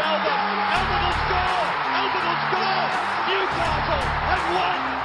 Elba. Elba will score. Elba will score. Newcastle have won.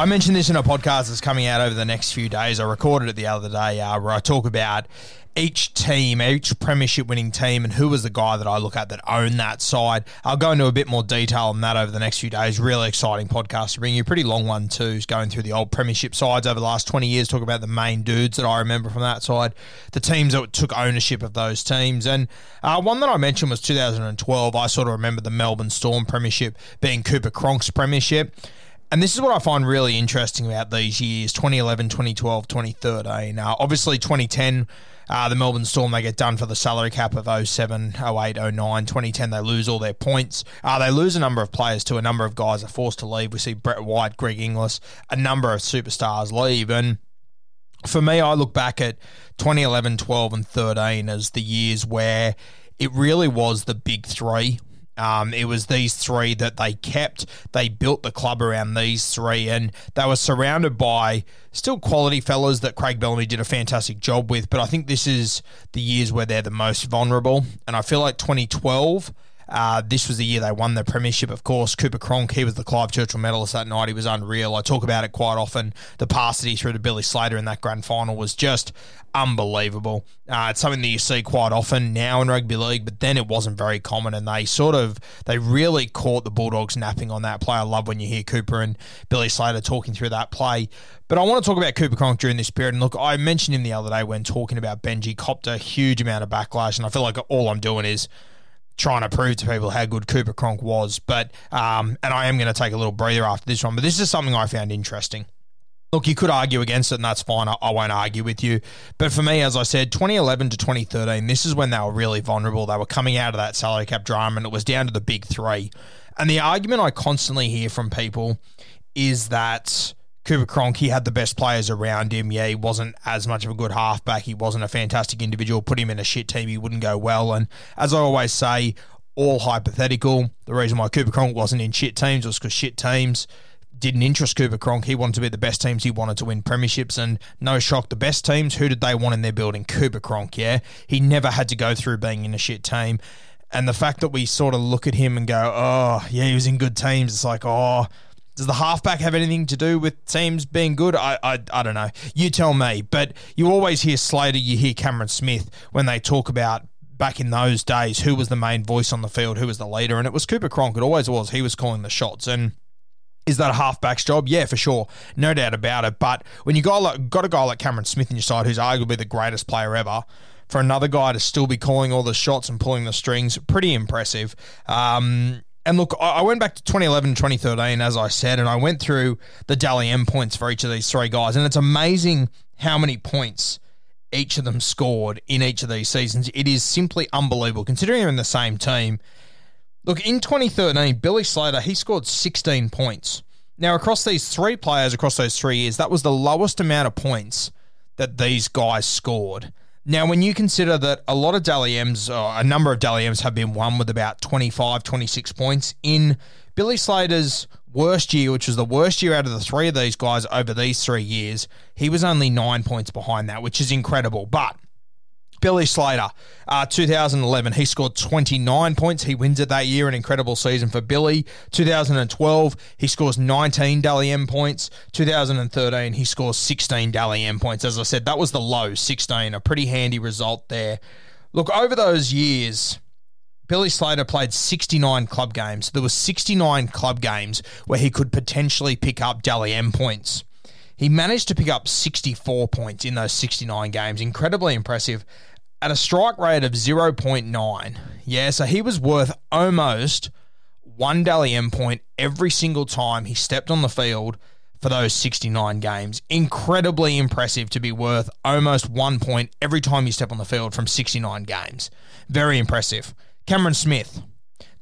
I mentioned this in a podcast that's coming out over the next few days. I recorded it the other day uh, where I talk about each team, each premiership winning team, and who was the guy that I look at that owned that side. I'll go into a bit more detail on that over the next few days. Really exciting podcast to bring you. Pretty long one too, is going through the old premiership sides over the last 20 years, talk about the main dudes that I remember from that side, the teams that took ownership of those teams. And uh, one that I mentioned was 2012. I sort of remember the Melbourne Storm premiership being Cooper Cronk's premiership. And this is what I find really interesting about these years 2011, 2012, 2013. Uh, obviously, 2010, uh, the Melbourne Storm, they get done for the salary cap of 07, 08, 09. 2010, they lose all their points. Uh, they lose a number of players too. A number of guys are forced to leave. We see Brett White, Greg Inglis, a number of superstars leave. And for me, I look back at 2011, 12, and 13 as the years where it really was the big three um, it was these three that they kept. They built the club around these three, and they were surrounded by still quality fellas that Craig Bellamy did a fantastic job with. But I think this is the years where they're the most vulnerable. And I feel like 2012. Uh, this was the year they won the premiership, of course. Cooper Cronk, he was the Clive Churchill medalist that night. He was unreal. I talk about it quite often. The pass that he threw to Billy Slater in that grand final was just unbelievable. Uh, it's something that you see quite often now in rugby league, but then it wasn't very common, and they sort of they really caught the Bulldogs napping on that play. I love when you hear Cooper and Billy Slater talking through that play. But I want to talk about Cooper Cronk during this period. And look, I mentioned him the other day when talking about Benji, copped a huge amount of backlash, and I feel like all I'm doing is trying to prove to people how good Cooper Cronk was. But um, and I am going to take a little breather after this one. But this is something I found interesting. Look, you could argue against it, and that's fine. I, I, won't argue with you. But for me, as I said, 2011 to 2013, this is when they were really vulnerable. They were coming out of that salary cap drama, and it was down to the big three. And the argument I constantly hear from people is that Cooper Cronk, he had the best players around him. Yeah, he wasn't as much of a good halfback. He wasn't a fantastic individual. Put him in a shit team, he wouldn't go well. And as I always say, all hypothetical. The reason why Cooper Cronk wasn't in shit teams was because shit teams didn't interest Cooper Cronk. He wanted to be the best teams. He wanted to win premierships. And no shock, the best teams, who did they want in their building? Cooper Cronk, yeah? He never had to go through being in a shit team. And the fact that we sort of look at him and go, oh, yeah, he was in good teams, it's like, oh, does the halfback have anything to do with teams being good? I, I, I don't know. You tell me. But you always hear Slater, you hear Cameron Smith when they talk about back in those days who was the main voice on the field, who was the leader, and it was Cooper Cronk. It always was. He was calling the shots. And is that a halfback's job? Yeah, for sure. No doubt about it. But when you got, got a guy like Cameron Smith in your side, who's arguably the greatest player ever, for another guy to still be calling all the shots and pulling the strings, pretty impressive. Um, and look, I went back to 2011 2013, as I said, and I went through the Dally M points for each of these three guys. And it's amazing how many points each of them scored in each of these seasons. It is simply unbelievable, considering they're in the same team. Look, in 2013, Billy Slater, he scored 16 points. Now, across these three players, across those three years, that was the lowest amount of points that these guys scored. Now, when you consider that a lot of Dally M's, or a number of Dally M's have been won with about 25, 26 points in Billy Slater's worst year, which was the worst year out of the three of these guys over these three years, he was only nine points behind that, which is incredible. But Billy Slater, uh, 2011, he scored 29 points. He wins it that year, an incredible season for Billy. 2012, he scores 19 Dally M points. 2013, he scores 16 Dally M points. As I said, that was the low, 16, a pretty handy result there. Look, over those years, Billy Slater played 69 club games. There were 69 club games where he could potentially pick up Dally M points. He managed to pick up 64 points in those 69 games. Incredibly impressive at a strike rate of 0.9. Yeah, so he was worth almost one Dally M point every single time he stepped on the field for those 69 games. Incredibly impressive to be worth almost one point every time you step on the field from 69 games. Very impressive. Cameron Smith,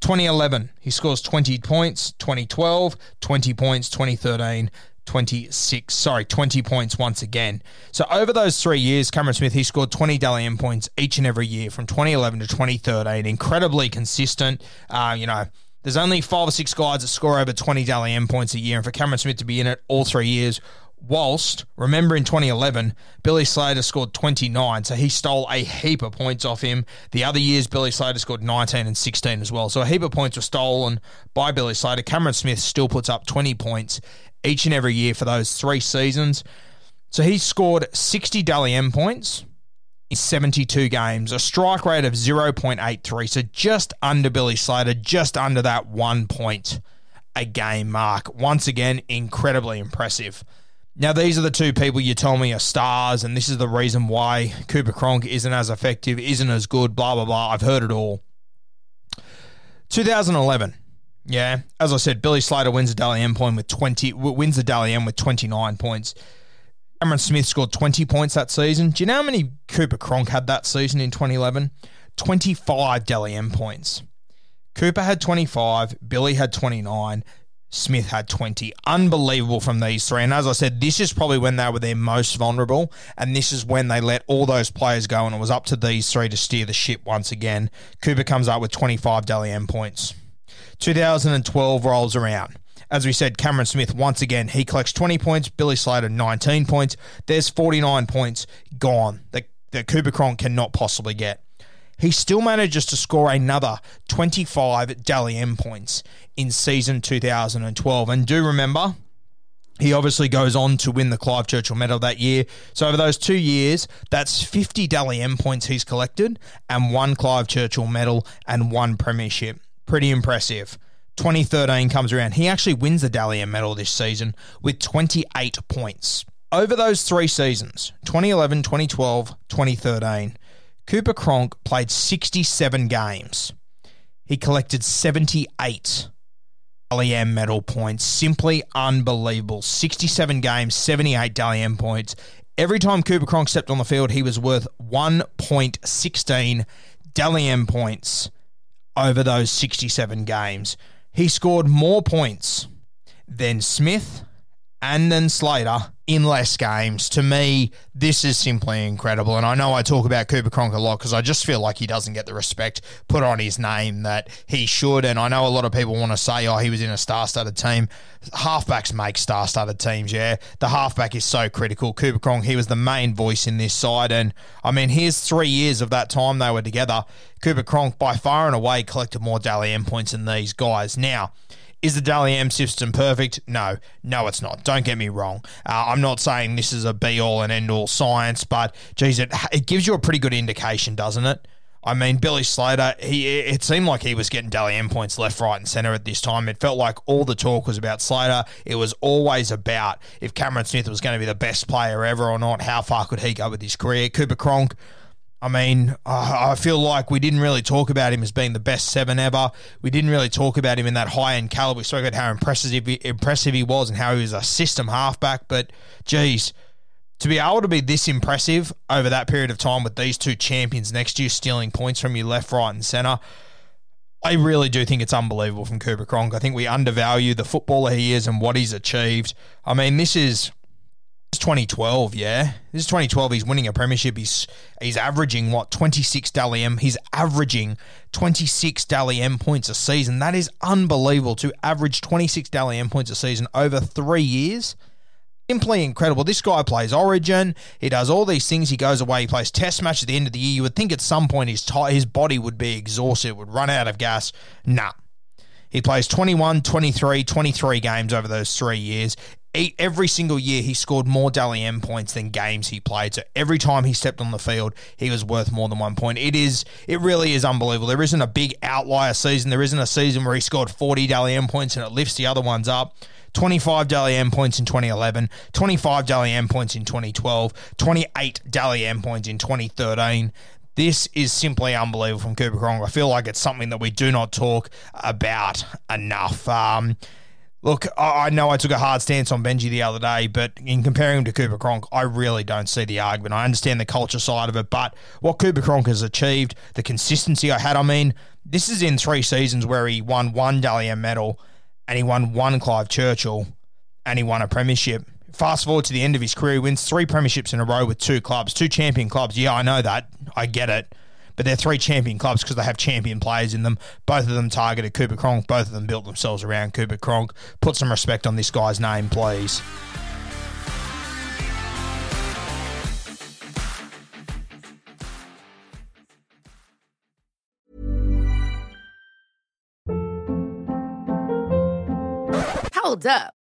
2011, he scores 20 points. 2012, 20 points. 2013, 26, sorry, 20 points once again. So over those three years, Cameron Smith, he scored 20 Dally M points each and every year from 2011 to 2013. Incredibly consistent. Uh, you know, there's only five or six guys that score over 20 Dally M points a year. And for Cameron Smith to be in it all three years, whilst, remember in 2011, Billy Slater scored 29, so he stole a heap of points off him. The other years, Billy Slater scored 19 and 16 as well. So a heap of points were stolen by Billy Slater. Cameron Smith still puts up 20 points each and every year for those three seasons. So he scored 60 Dally M points in 72 games, a strike rate of 0.83. So just under Billy Slater, just under that one point a game mark. Once again, incredibly impressive. Now, these are the two people you tell me are stars, and this is the reason why Cooper Cronk isn't as effective, isn't as good, blah, blah, blah. I've heard it all. 2011. Yeah, as I said, Billy Slater wins the Dally M point with twenty wins the Dally M with twenty nine points. Cameron Smith scored twenty points that season. Do you know how many Cooper Cronk had that season in 2011? 25 Dally M points. Cooper had 25, Billy had 29, Smith had 20. Unbelievable from these three. And as I said, this is probably when they were their most vulnerable. And this is when they let all those players go. And it was up to these three to steer the ship once again. Cooper comes up with 25 Dally M points. 2012 rolls around. As we said, Cameron Smith, once again, he collects 20 points. Billy Slater, 19 points. There's 49 points gone that, that Cooper Cronk cannot possibly get. He still manages to score another 25 Dally M points in season 2012. And do remember, he obviously goes on to win the Clive Churchill Medal that year. So over those two years, that's 50 Dally M points he's collected and one Clive Churchill Medal and one Premiership. Pretty impressive. 2013 comes around. He actually wins the Dally M medal this season with 28 points. Over those three seasons, 2011, 2012, 2013, Cooper Cronk played 67 games. He collected 78 Dally M medal points. Simply unbelievable. 67 games, 78 Dally M points. Every time Cooper Cronk stepped on the field, he was worth 1.16 Dally M points over those 67 games. He scored more points than Smith and then Slater in less games. To me, this is simply incredible. And I know I talk about Cooper Cronk a lot because I just feel like he doesn't get the respect put on his name that he should. And I know a lot of people want to say, oh, he was in a star studded team. Halfbacks make star studded teams, yeah. The halfback is so critical. Cooper Cronk, he was the main voice in this side. And I mean, here's three years of that time they were together. Cooper Cronk, by far and away, collected more Dally points than these guys. Now, is the Dally M system perfect? No, no, it's not. Don't get me wrong. Uh, I'm not saying this is a be all and end all science, but geez, it, it gives you a pretty good indication, doesn't it? I mean, Billy Slater, he it seemed like he was getting Dally M points left, right, and centre at this time. It felt like all the talk was about Slater. It was always about if Cameron Smith was going to be the best player ever or not. How far could he go with his career? Cooper Cronk, I mean, I feel like we didn't really talk about him as being the best seven ever. We didn't really talk about him in that high end caliber. We spoke about how impressive he, impressive he was and how he was a system halfback. But, geez, to be able to be this impressive over that period of time with these two champions next year stealing points from you left, right, and centre, I really do think it's unbelievable from Cooper Cronk. I think we undervalue the footballer he is and what he's achieved. I mean, this is It's 2012, yeah. This is 2012. He's winning a premiership. He's he's averaging what 26 Dally M. He's averaging 26 Dally M points a season. That is unbelievable to average 26 Dally M points a season over three years. Simply incredible. This guy plays Origin. He does all these things. He goes away. He plays Test match at the end of the year. You would think at some point his t- his body would be exhausted, would run out of gas. Nah. He plays 21, 23, 23 games over those three years every single year he scored more Dally M points than games he played. So every time he stepped on the field, he was worth more than one point. It is, it really is unbelievable. There isn't a big outlier season. There isn't a season where he scored 40 Dally M points and it lifts the other ones up. 25 Dally M points in 2011, 25 Dally M points in 2012, 28 Dally M points in 2013. This is simply unbelievable from Cooper Cronk. I feel like it's something that we do not talk about enough. Um, Look, I know I took a hard stance on Benji the other day, but in comparing him to Cooper Cronk, I really don't see the argument. I understand the culture side of it, but what Cooper Cronk has achieved, the consistency I had, I mean, this is in three seasons where he won one Dally M medal and he won one Clive Churchill and he won a premiership. Fast forward to the end of his career, he wins three premierships in a row with two clubs, two champion clubs. Yeah, I know that. I get it but they're three champion clubs because they have champion players in them. Both of them targeted Cooper Cronk. Both of them built themselves around Cooper Cronk. Put some respect on this guy's name, please. Hold up.